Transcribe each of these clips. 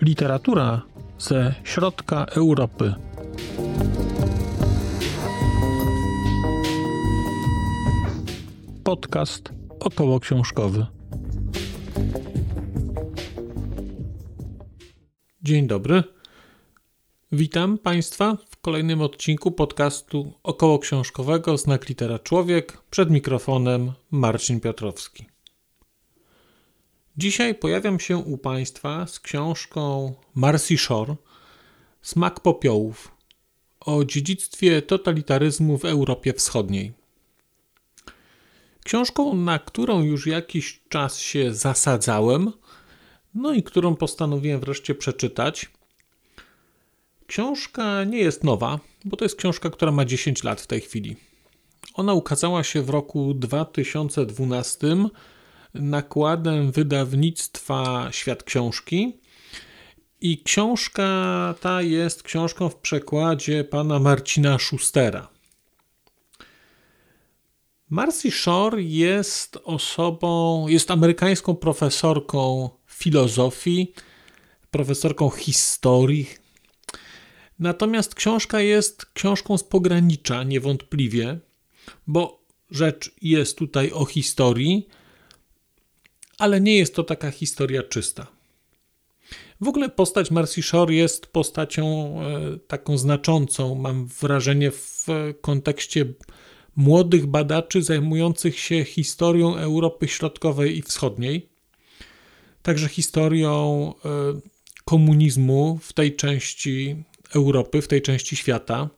Literatura ze środka Europy. Podcast około książkowy. Dzień dobry. Witam Państwa kolejnym odcinku podcastu około książkowego Znak Litera Człowiek. Przed mikrofonem Marcin Piotrowski. Dzisiaj pojawiam się u Państwa z książką Marcy Shore Smak popiołów o dziedzictwie totalitaryzmu w Europie Wschodniej. Książką, na którą już jakiś czas się zasadzałem, no i którą postanowiłem wreszcie przeczytać. Książka nie jest nowa, bo to jest książka, która ma 10 lat w tej chwili. Ona ukazała się w roku 2012 nakładem wydawnictwa Świat Książki. I książka ta jest książką w przekładzie pana Marcina Schustera. Marcy Shore jest osobą, jest amerykańską profesorką filozofii, profesorką historii. Natomiast książka jest książką z pogranicza, niewątpliwie, bo rzecz jest tutaj o historii, ale nie jest to taka historia czysta. W ogóle postać Marcy Shore jest postacią e, taką znaczącą, mam wrażenie, w kontekście młodych badaczy zajmujących się historią Europy Środkowej i Wschodniej, także historią e, komunizmu w tej części Europy, w tej części świata,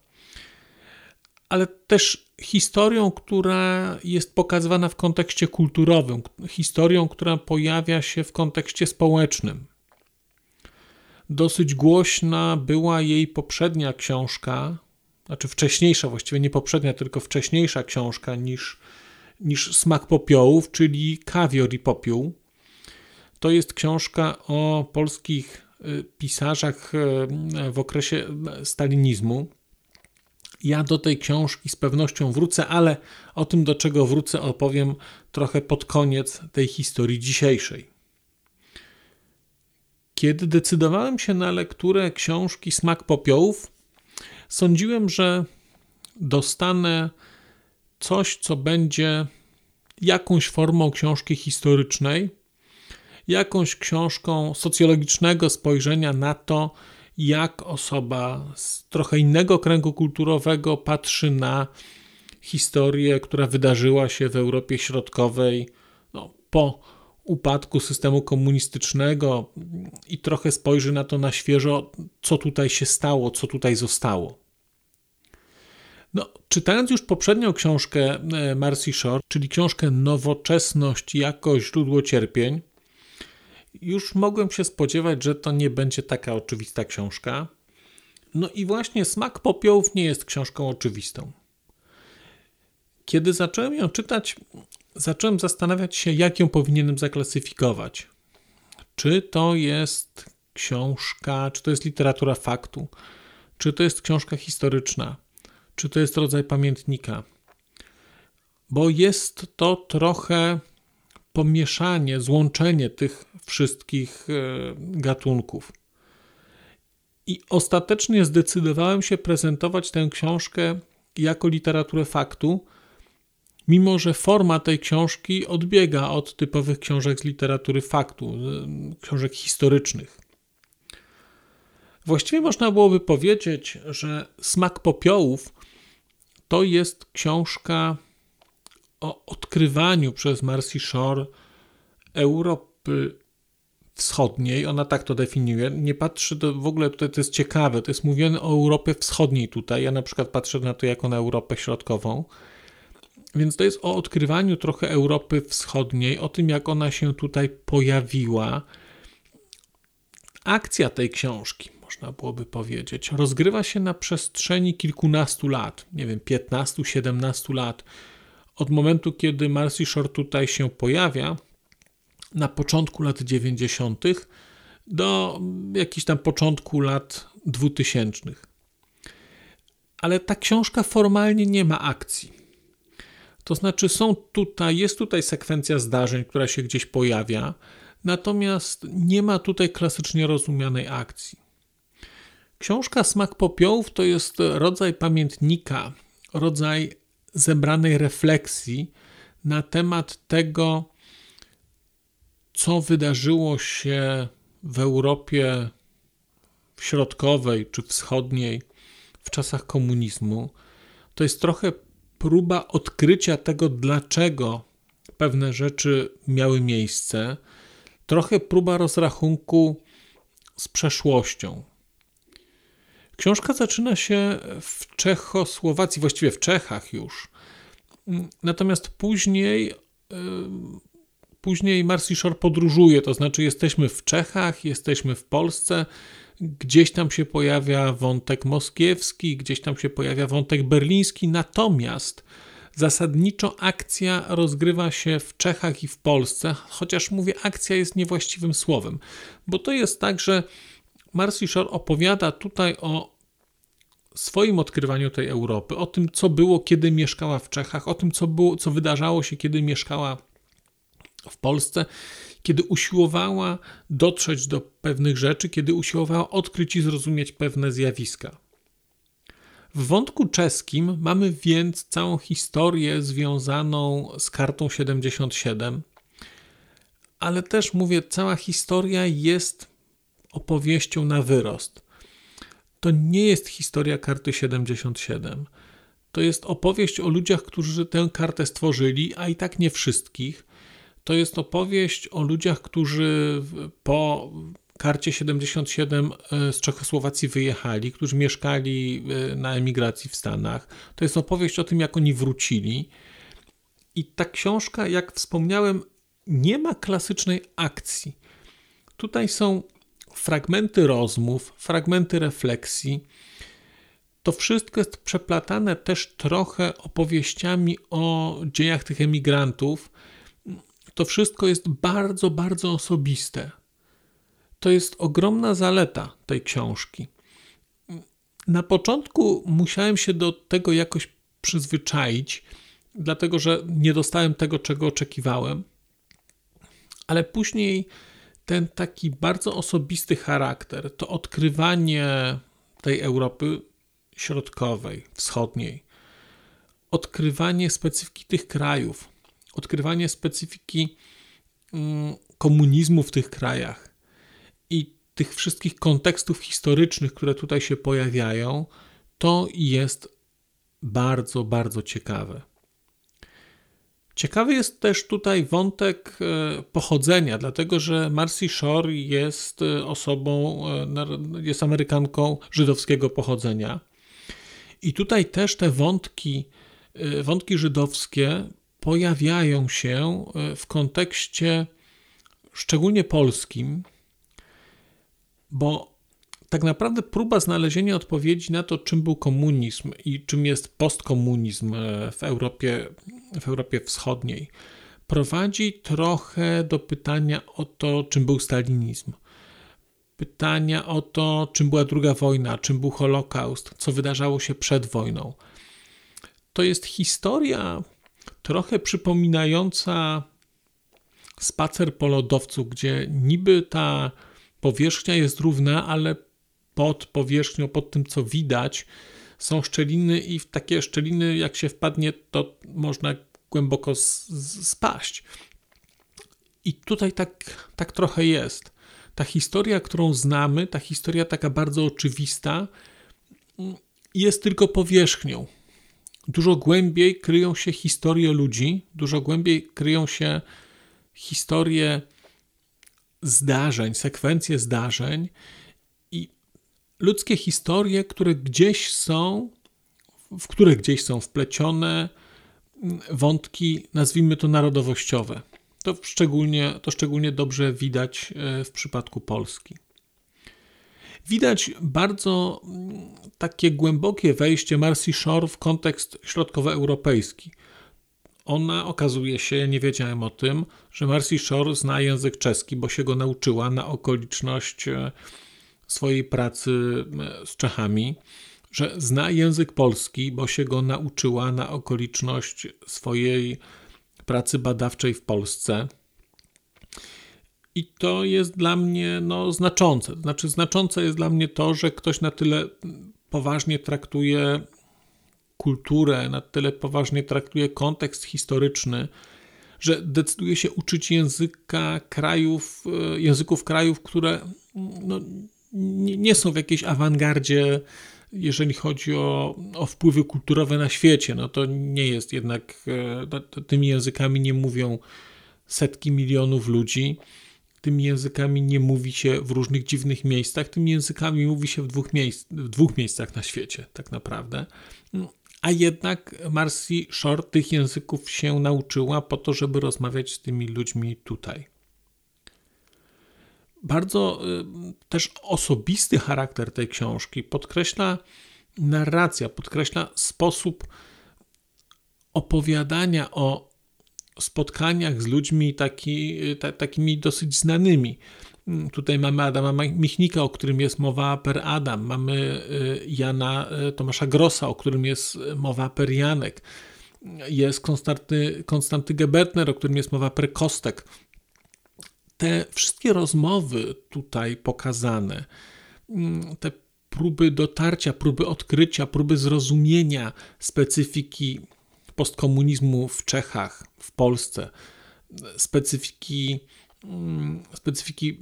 ale też historią, która jest pokazywana w kontekście kulturowym, historią, która pojawia się w kontekście społecznym. Dosyć głośna była jej poprzednia książka, znaczy wcześniejsza, właściwie nie poprzednia, tylko wcześniejsza książka niż, niż Smak Popiołów, czyli Kawior i Popiół. To jest książka o polskich pisarzach y, w okresie stalinizmu. Ja do tej książki z pewnością wrócę, ale o tym, do czego wrócę, opowiem trochę pod koniec tej historii dzisiejszej. Kiedy decydowałem się na lekturę książki Smak Popiołów, sądziłem, że dostanę coś, co będzie jakąś formą książki historycznej, jakąś książką socjologicznego spojrzenia na to, jak osoba z trochę innego kręgu kulturowego patrzy na historię, która wydarzyła się w Europie Środkowej no, po upadku systemu komunistycznego i trochę spojrzy na to na świeżo, co tutaj się stało, co tutaj zostało. No, czytając już poprzednią książkę e, Marcy Shore, czyli książkę Nowoczesność jako źródło cierpień, już mogłem się spodziewać, że to nie będzie taka oczywista książka. No i właśnie Smak Popiołów nie jest książką oczywistą. Kiedy zacząłem ją czytać, zacząłem zastanawiać się, jak ją powinienem zaklasyfikować. Czy to jest książka, czy to jest literatura faktu, czy to jest książka historyczna, czy to jest rodzaj pamiętnika. Bo jest to trochę pomieszanie, złączenie tych wszystkich e, gatunków. I ostatecznie zdecydowałem się prezentować tę książkę jako literaturę faktu, mimo że forma tej książki odbiega od typowych książek z literatury faktu, książek historycznych. Właściwie można byłoby powiedzieć, że Smak Popiołów to jest książka o odkrywaniu przez Marcy Shore Europy Wschodniej. Ona tak to definiuje. Nie patrzy do, w ogóle tutaj to jest ciekawe, to jest mówione o Europie Wschodniej tutaj. Ja na przykład patrzę na to jako na Europę Środkową. Więc to jest o odkrywaniu trochę Europy Wschodniej, o tym, jak ona się tutaj pojawiła. Akcja tej książki, można byłoby powiedzieć, rozgrywa się na przestrzeni kilkunastu lat, nie wiem, 15-17 lat. Od momentu, kiedy Marcy Shore tutaj się pojawia, na początku lat 90. do jakichś tam początku lat 2000. ale ta książka formalnie nie ma akcji. To znaczy, są tutaj, jest tutaj sekwencja zdarzeń, która się gdzieś pojawia, natomiast nie ma tutaj klasycznie rozumianej akcji. Książka Smak Popiołów to jest rodzaj pamiętnika, rodzaj zebranej refleksji na temat tego, co wydarzyło się w Europie środkowej czy wschodniej w czasach komunizmu. To jest trochę próba odkrycia tego, dlaczego pewne rzeczy miały miejsce, trochę próba rozrachunku z przeszłością. Książka zaczyna się w Czechosłowacji, właściwie w Czechach już. Natomiast później, później Marcy Shore podróżuje, to znaczy jesteśmy w Czechach, jesteśmy w Polsce, gdzieś tam się pojawia wątek moskiewski, gdzieś tam się pojawia wątek berliński, natomiast zasadniczo akcja rozgrywa się w Czechach i w Polsce, chociaż mówię, akcja jest niewłaściwym słowem, bo to jest tak, że Marcy Shore opowiada tutaj o swoim odkrywaniu tej Europy, o tym, co było, kiedy mieszkała w Czechach, o tym, co, było, co wydarzało się, kiedy mieszkała w Polsce, kiedy usiłowała dotrzeć do pewnych rzeczy, kiedy usiłowała odkryć i zrozumieć pewne zjawiska. W wątku czeskim mamy więc całą historię związaną z kartą 77, ale też mówię, cała historia jest opowieścią na wyrost. To nie jest historia karty 77. To jest opowieść o ludziach, którzy tę kartę stworzyli, a i tak nie wszystkich. To jest opowieść o ludziach, którzy po karcie 77 e, z Czechosłowacji wyjechali, którzy mieszkali e, na emigracji w Stanach. To jest opowieść o tym, jak oni wrócili. I ta książka, jak wspomniałem, nie ma klasycznej akcji. Tutaj są fragmenty rozmów, fragmenty refleksji. To wszystko jest przeplatane też trochę opowieściami o dziejach tych emigrantów. To wszystko jest bardzo, bardzo osobiste. To jest ogromna zaleta tej książki. Na początku musiałem się do tego jakoś przyzwyczaić, dlatego że nie dostałem tego, czego oczekiwałem, ale później ten taki bardzo osobisty charakter, to odkrywanie tej Europy środkowej, wschodniej, odkrywanie specyfiki tych krajów, odkrywanie specyfiki mm, komunizmu w tych krajach i tych wszystkich kontekstów historycznych, które tutaj się pojawiają, to jest bardzo, bardzo ciekawe. Ciekawy jest też tutaj wątek e, pochodzenia, dlatego że Marcy Shore jest e, osobą, e, jest Amerykanką żydowskiego pochodzenia. I tutaj też te wątki, wątki żydowskie pojawiają się w kontekście szczególnie polskim, bo tak naprawdę próba znalezienia odpowiedzi na to, czym był komunizm i czym jest postkomunizm e, w Europie, w Europie Wschodniej, prowadzi trochę do pytania o to, czym był stalinizm. Pytania o to, czym była druga wojna, czym był Holokaust, co wydarzało się przed wojną. To jest historia trochę przypominająca spacer po lodowcu, gdzie niby ta powierzchnia jest równa, ale pod powierzchnią, pod tym, co widać, są szczeliny i w takie szczeliny, jak się wpadnie, to można głęboko spaść. I tutaj tak, tak trochę jest. Ta historia, którą znamy, ta historia taka bardzo oczywista, jest tylko powierzchnią. Dużo głębiej kryją się historie ludzi, dużo głębiej kryją się historie zdarzeń, sekwencje zdarzeń, ludzkie historie, które gdzieś są, w które gdzieś są wplecione wątki, nazwijmy to narodowościowe. To szczególnie, to szczególnie dobrze widać e, w przypadku Polski. Widać bardzo mm, takie głębokie wejście Marcy Shore w kontekst środkowoeuropejski. Ona okazuje się, nie wiedziałem o tym, że Marcy Shore zna język czeski, bo się go nauczyła na okoliczność e, swojej pracy z Czechami. że zna język polski, bo się go nauczyła na okoliczność swojej pracy badawczej w Polsce. I to jest dla mnie no, znaczące. Znaczy, znaczące jest dla mnie to, że ktoś na tyle poważnie traktuje kulturę, na tyle poważnie traktuje kontekst historyczny, że decyduje się uczyć języka krajów, e, języków krajów, które no, nie są w jakiejś awangardzie, jeżeli chodzi o, o wpływy kulturowe na świecie. No to nie jest jednak, e, tymi językami nie mówią setki milionów ludzi. Tymi językami nie mówi się w różnych dziwnych miejscach, tymi językami mówi się w dwóch, miejsc, w dwóch miejscach na świecie, tak naprawdę. A jednak Marcy Short tych języków się nauczyła po to, żeby rozmawiać z tymi ludźmi tutaj. Bardzo y, też osobisty charakter tej książki podkreśla narracja, podkreśla sposób opowiadania o spotkaniach z ludźmi taki, ta, takimi dosyć znanymi. Mm, tutaj mamy Adama Michnika, o którym jest mowa per Adam. Mamy y, Jana y, Tomasza Grossa, o którym jest mowa per Janek. Jest Konstanty, Konstanty Gebertner, o którym jest mowa per Kostek. Te wszystkie rozmowy tutaj pokazane, mm, te próby dotarcia, próby odkrycia, próby zrozumienia specyfiki postkomunizmu w Czechach, w Polsce, specyfiki Mm, specyfiki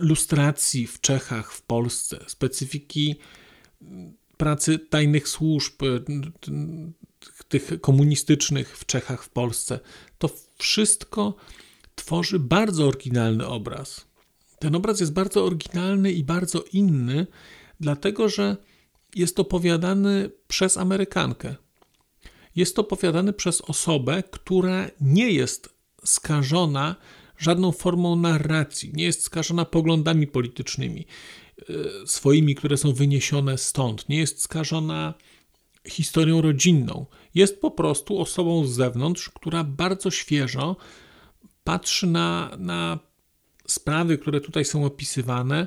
lustracji w Czechach, w Polsce, specyfiki mm, pracy tajnych służb, e, tych komunistycznych w Czechach, w Polsce. To wszystko tworzy bardzo oryginalny obraz. Ten obraz jest bardzo oryginalny i bardzo inny, dlatego że jest opowiadany przez Amerykankę. Jest opowiadany przez osobę, która nie jest skażona żadną formą narracji, nie jest skażona poglądami politycznymi e, swoimi, które są wyniesione stąd, nie jest skażona historią rodzinną. Jest po prostu osobą z zewnątrz, która bardzo świeżo patrzy na, na sprawy, które tutaj są opisywane,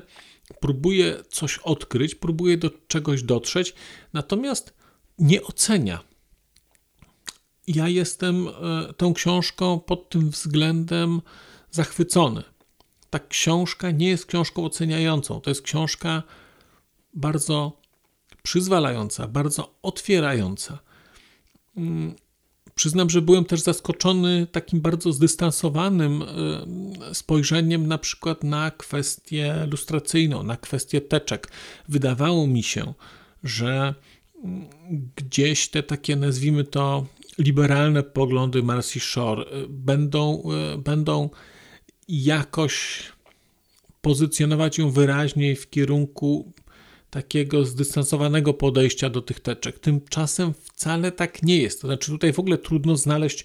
próbuje coś odkryć, próbuje do czegoś dotrzeć, natomiast nie ocenia. Ja jestem e, tą książką pod tym względem zachwycony. Ta książka nie jest książką oceniającą, to jest książka bardzo przyzwalająca, bardzo otwierająca. Przyznam, że byłem też zaskoczony takim bardzo zdystansowanym y, spojrzeniem na przykład na kwestię lustracyjną, na kwestię teczek. Wydawało mi się, że mm, gdzieś te takie, nazwijmy to, liberalne poglądy Marcy Shore y, będą, y, będą jakoś pozycjonować ją wyraźniej w kierunku takiego zdystansowanego podejścia do tych teczek. Tymczasem wcale tak nie jest. To znaczy, tutaj w ogóle trudno znaleźć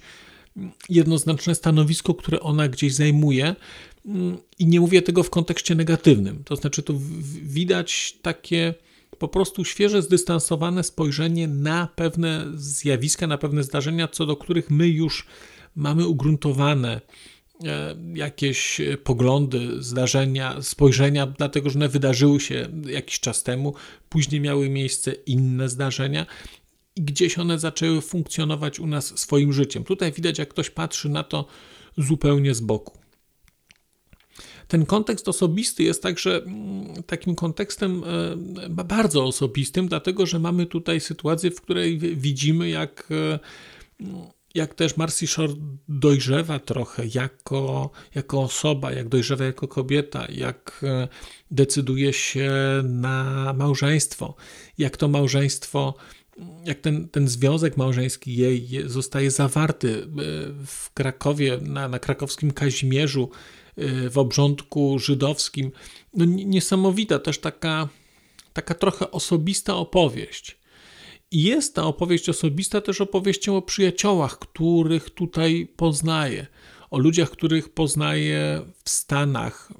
jednoznaczne stanowisko, które ona gdzieś zajmuje. I nie mówię tego w kontekście negatywnym. To znaczy, tu widać takie po prostu świeże, zdystansowane spojrzenie na pewne zjawiska, na pewne zdarzenia, co do których my już mamy ugruntowane jakieś poglądy, zdarzenia, spojrzenia, dlatego że one wydarzyły się jakiś czas temu, później miały miejsce inne zdarzenia i gdzieś one zaczęły funkcjonować u nas swoim życiem. Tutaj widać, jak ktoś patrzy na to zupełnie z boku. Ten kontekst osobisty jest także mm, takim kontekstem e, bardzo osobistym, dlatego że mamy tutaj sytuację, w której widzimy, jak e, jak też Marcy Shore dojrzewa trochę jako, jako osoba, jak dojrzewa jako kobieta, jak e, decyduje się na małżeństwo, jak to małżeństwo, jak ten, ten związek małżeński jej zostaje zawarty e, w Krakowie, na, na krakowskim Kazimierzu, e, w obrządku żydowskim. No, niesamowita też taka, taka trochę osobista opowieść jest ta opowieść osobista też opowieścią o przyjaciołach, których tutaj poznaję, o ludziach, których poznaję w Stanach,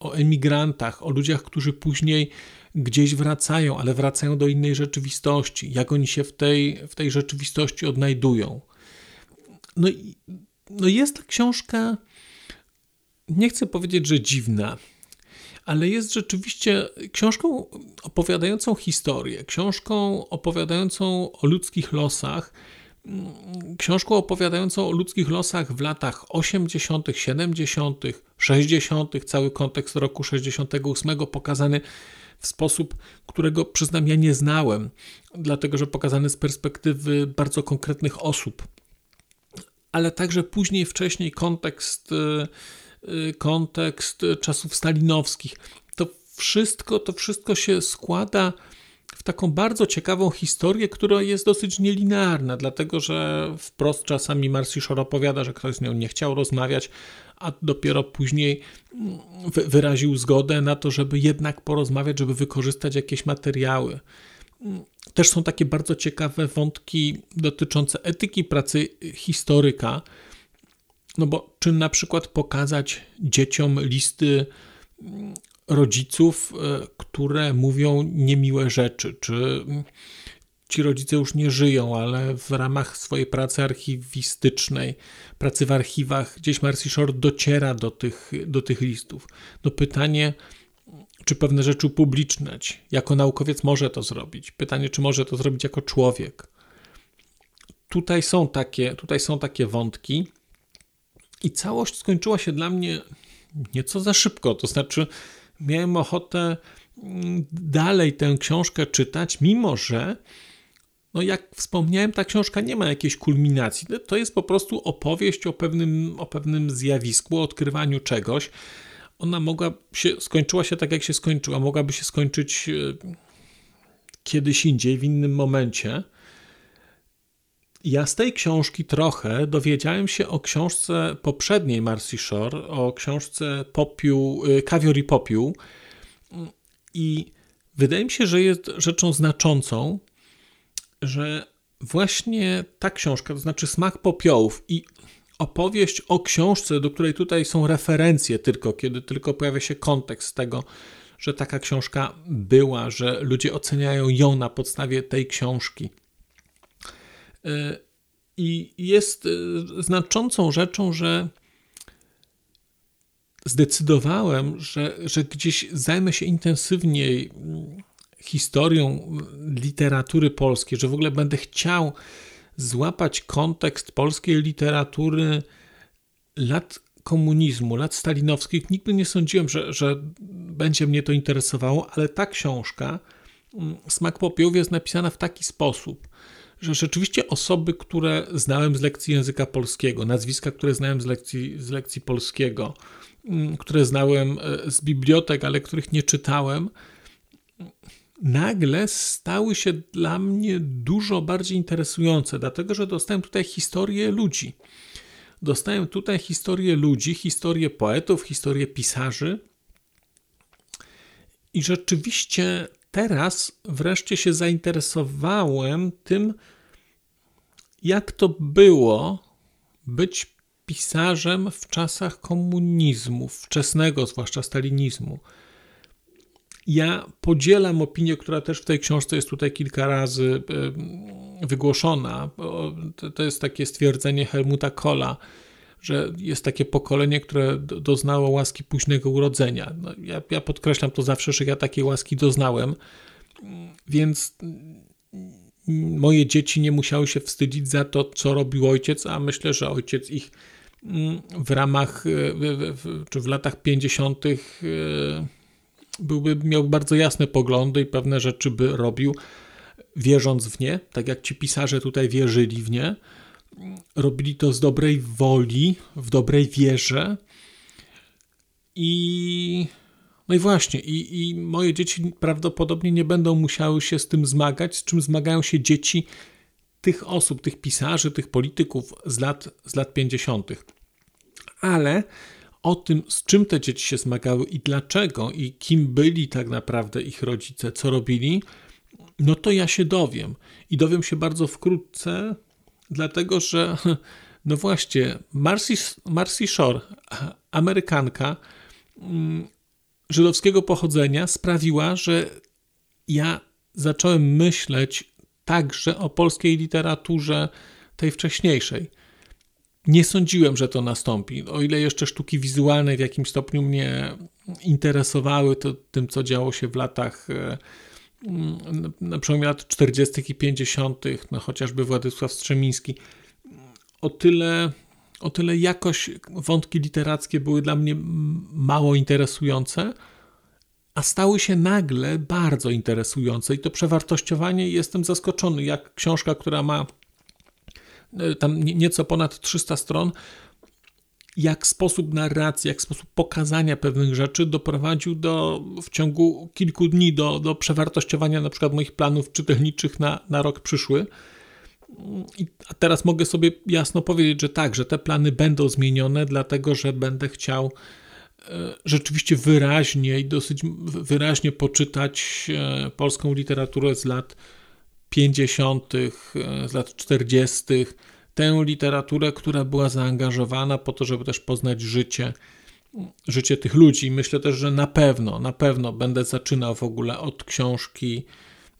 o emigrantach, o ludziach, którzy później gdzieś wracają, ale wracają do innej rzeczywistości, jak oni się w tej, w tej rzeczywistości odnajdują. No, no jest ta książka, nie chcę powiedzieć, że dziwna, ale jest rzeczywiście książką opowiadającą historię, książką opowiadającą o ludzkich losach, książką opowiadającą o ludzkich losach w latach 80., 70., 60., cały kontekst roku 68 pokazany w sposób, którego przyznam ja nie znałem, dlatego że pokazany z perspektywy bardzo konkretnych osób, ale także później, wcześniej kontekst, y, kontekst czasów stalinowskich. To wszystko, to wszystko się składa w taką bardzo ciekawą historię, która jest dosyć nielinearna, dlatego że wprost czasami Marcy Shore opowiada, że ktoś z nią nie chciał rozmawiać, a dopiero później mm, wyraził zgodę na to, żeby jednak porozmawiać, żeby wykorzystać jakieś materiały. Mm, też są takie bardzo ciekawe wątki dotyczące etyki pracy historyka. No bo czy na przykład pokazać dzieciom listy mm, rodziców, e, które mówią niemiłe rzeczy, czy ci rodzice już nie żyją, ale w ramach swojej pracy archiwistycznej, pracy w archiwach, gdzieś Marcy Shore dociera do tych, do tych listów. No pytanie, czy pewne rzeczy upubliczniać. Jako naukowiec może to zrobić. Pytanie, czy może to zrobić jako człowiek. Tutaj są takie, tutaj są takie wątki i całość skończyła się dla mnie nieco za szybko. To znaczy, miałem ochotę mm, dalej tę książkę czytać, mimo że, no jak wspomniałem, ta książka nie ma jakiejś kulminacji. To jest po prostu opowieść o pewnym, o pewnym zjawisku, o odkrywaniu czegoś. Ona mogła się, skończyła się tak, jak się skończyła. Mogłaby się skończyć e, kiedyś indziej, w innym momencie. Ja z tej książki trochę dowiedziałem się o książce poprzedniej Marcy Shore, o książce Popiół, y, Kawior i Popiół. I wydaje mi się, że jest rzeczą znaczącą, że właśnie ta książka, to znaczy Smak Popiołów i opowieść o książce, do której tutaj są referencje tylko, kiedy tylko pojawia się kontekst tego, że taka książka była, że ludzie oceniają ją na podstawie tej książki – i jest e, znaczącą rzeczą, że zdecydowałem, że, że gdzieś zajmę się intensywniej mm, historią literatury polskiej, że w ogóle będę chciał złapać kontekst polskiej literatury lat komunizmu, lat stalinowskich. Nigdy nie sądziłem, że, że będzie mnie to interesowało, ale ta książka, mm, Smak Popiołów, jest napisana w taki sposób, że rzeczywiście osoby, które znałem z lekcji języka polskiego, nazwiska, które znałem z lekcji, z lekcji polskiego, mm, które znałem e, z bibliotek, ale których nie czytałem, nagle stały się dla mnie dużo bardziej interesujące, dlatego że dostałem tutaj historię ludzi. Dostałem tutaj historię ludzi, historię poetów, historię pisarzy. I rzeczywiście teraz wreszcie się zainteresowałem tym, jak to było być pisarzem w czasach komunizmu, wczesnego, zwłaszcza stalinizmu. Ja podzielam opinię, która też w tej książce jest tutaj kilka razy wygłoszona. To jest takie stwierdzenie Helmuta Kohla, że jest takie pokolenie, które doznało łaski późnego urodzenia. No, ja, ja podkreślam to zawsze, że ja takiej łaski doznałem, więc moje dzieci nie musiały się wstydzić za to, co robił ojciec, a myślę, że ojciec ich mm, w ramach, e, czy w latach 50. E, byłby, miał bardzo jasne poglądy i pewne rzeczy by robił, wierząc w nie, tak jak ci pisarze tutaj wierzyli w nie. Robili to z dobrej woli, w dobrej wierze. I no i właśnie, i, i moje dzieci prawdopodobnie nie będą musiały się z tym zmagać, z czym zmagają się dzieci tych osób, tych pisarzy, tych polityków z lat, z lat 50. Ale o tym, z czym te dzieci się zmagały i dlaczego, i kim byli tak naprawdę ich rodzice, co robili, no to ja się dowiem. I dowiem się bardzo wkrótce, dlatego że, no właśnie, Marcy, Marcy Shore, Amerykanka, mm, żydowskiego pochodzenia sprawiła, że ja zacząłem myśleć także o polskiej literaturze tej wcześniejszej. nie sądziłem, że to nastąpi. O ile jeszcze sztuki wizualne w jakimś stopniu mnie interesowały to, tym, co działo się w latach e, na przełomie lat 40. i 50., no chociażby Władysław Strzemiński, o tyle, o tyle jakoś wątki literackie były dla mnie mało interesujące, a stały się nagle bardzo interesujące i to przewartościowanie jestem zaskoczony, jak książka, która ma e, tam nieco ponad 300 stron, jak sposób narracji, jak sposób pokazania pewnych rzeczy doprowadził do, w ciągu kilku dni do, do przewartościowania na przykład moich planów czytelniczych na, na rok przyszły. A teraz mogę sobie jasno powiedzieć, że tak, że te plany będą zmienione, dlatego że będę chciał e, rzeczywiście wyraźnie i dosyć wyraźnie poczytać e, polską literaturę z lat 50., e, z lat 40., tę literaturę, która była zaangażowana po to, żeby też poznać życie, życie tych ludzi. Myślę też, że na pewno, na pewno będę zaczynał w ogóle od książki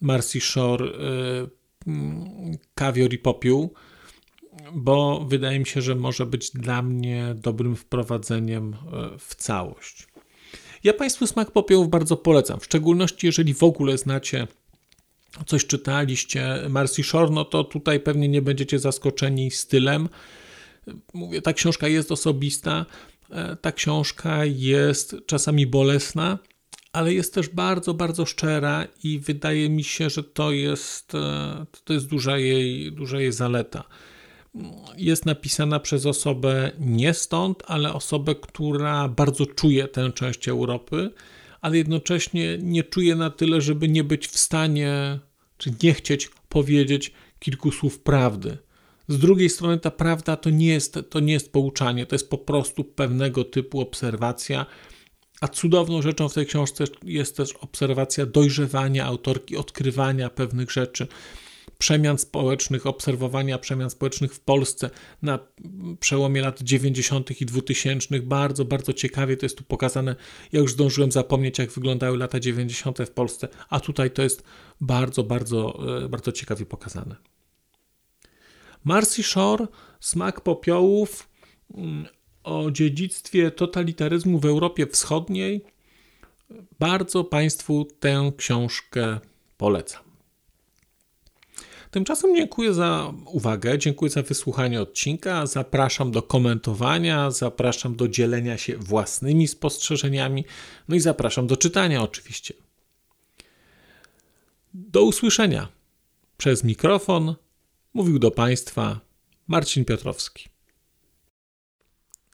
Marcy Shore Kawior i Popiół, bo wydaje mi się, że może być dla mnie dobrym wprowadzeniem e, w całość. Ja Państwu Smak Popiołów bardzo polecam, w szczególności jeżeli w ogóle znacie coś czytaliście Marcy Shore, no to tutaj pewnie nie będziecie zaskoczeni stylem. Mówię, ta książka jest osobista, e, ta książka jest czasami bolesna, ale jest też bardzo, bardzo szczera i wydaje mi się, że to jest, e, to jest duża, jej, duża jej zaleta. Jest napisana przez osobę nie stąd, ale osobę, która bardzo czuje tę część Europy ale jednocześnie nie czuje na tyle, żeby nie być w stanie, czy nie chcieć powiedzieć kilku słów prawdy. Z drugiej strony ta prawda to nie jest, to nie jest pouczanie, to jest po prostu pewnego typu obserwacja, a cudowną rzeczą w tej książce jest też obserwacja dojrzewania autorki, odkrywania pewnych rzeczy przemian społecznych, obserwowania przemian społecznych w Polsce na przełomie lat 90. i 2000. Bardzo, bardzo ciekawie to jest tu pokazane. Ja już zdążyłem zapomnieć, jak wyglądały lata 90. w Polsce, a tutaj to jest bardzo, bardzo, e, bardzo ciekawie pokazane. Marcy Shore, Smak popiołów mm, o dziedzictwie totalitaryzmu w Europie Wschodniej. Bardzo Państwu tę książkę polecam. Tymczasem dziękuję za uwagę, dziękuję za wysłuchanie odcinka. Zapraszam do komentowania, zapraszam do dzielenia się własnymi spostrzeżeniami, no i zapraszam do czytania oczywiście. Do usłyszenia. Przez mikrofon mówił do Państwa Marcin Piotrowski.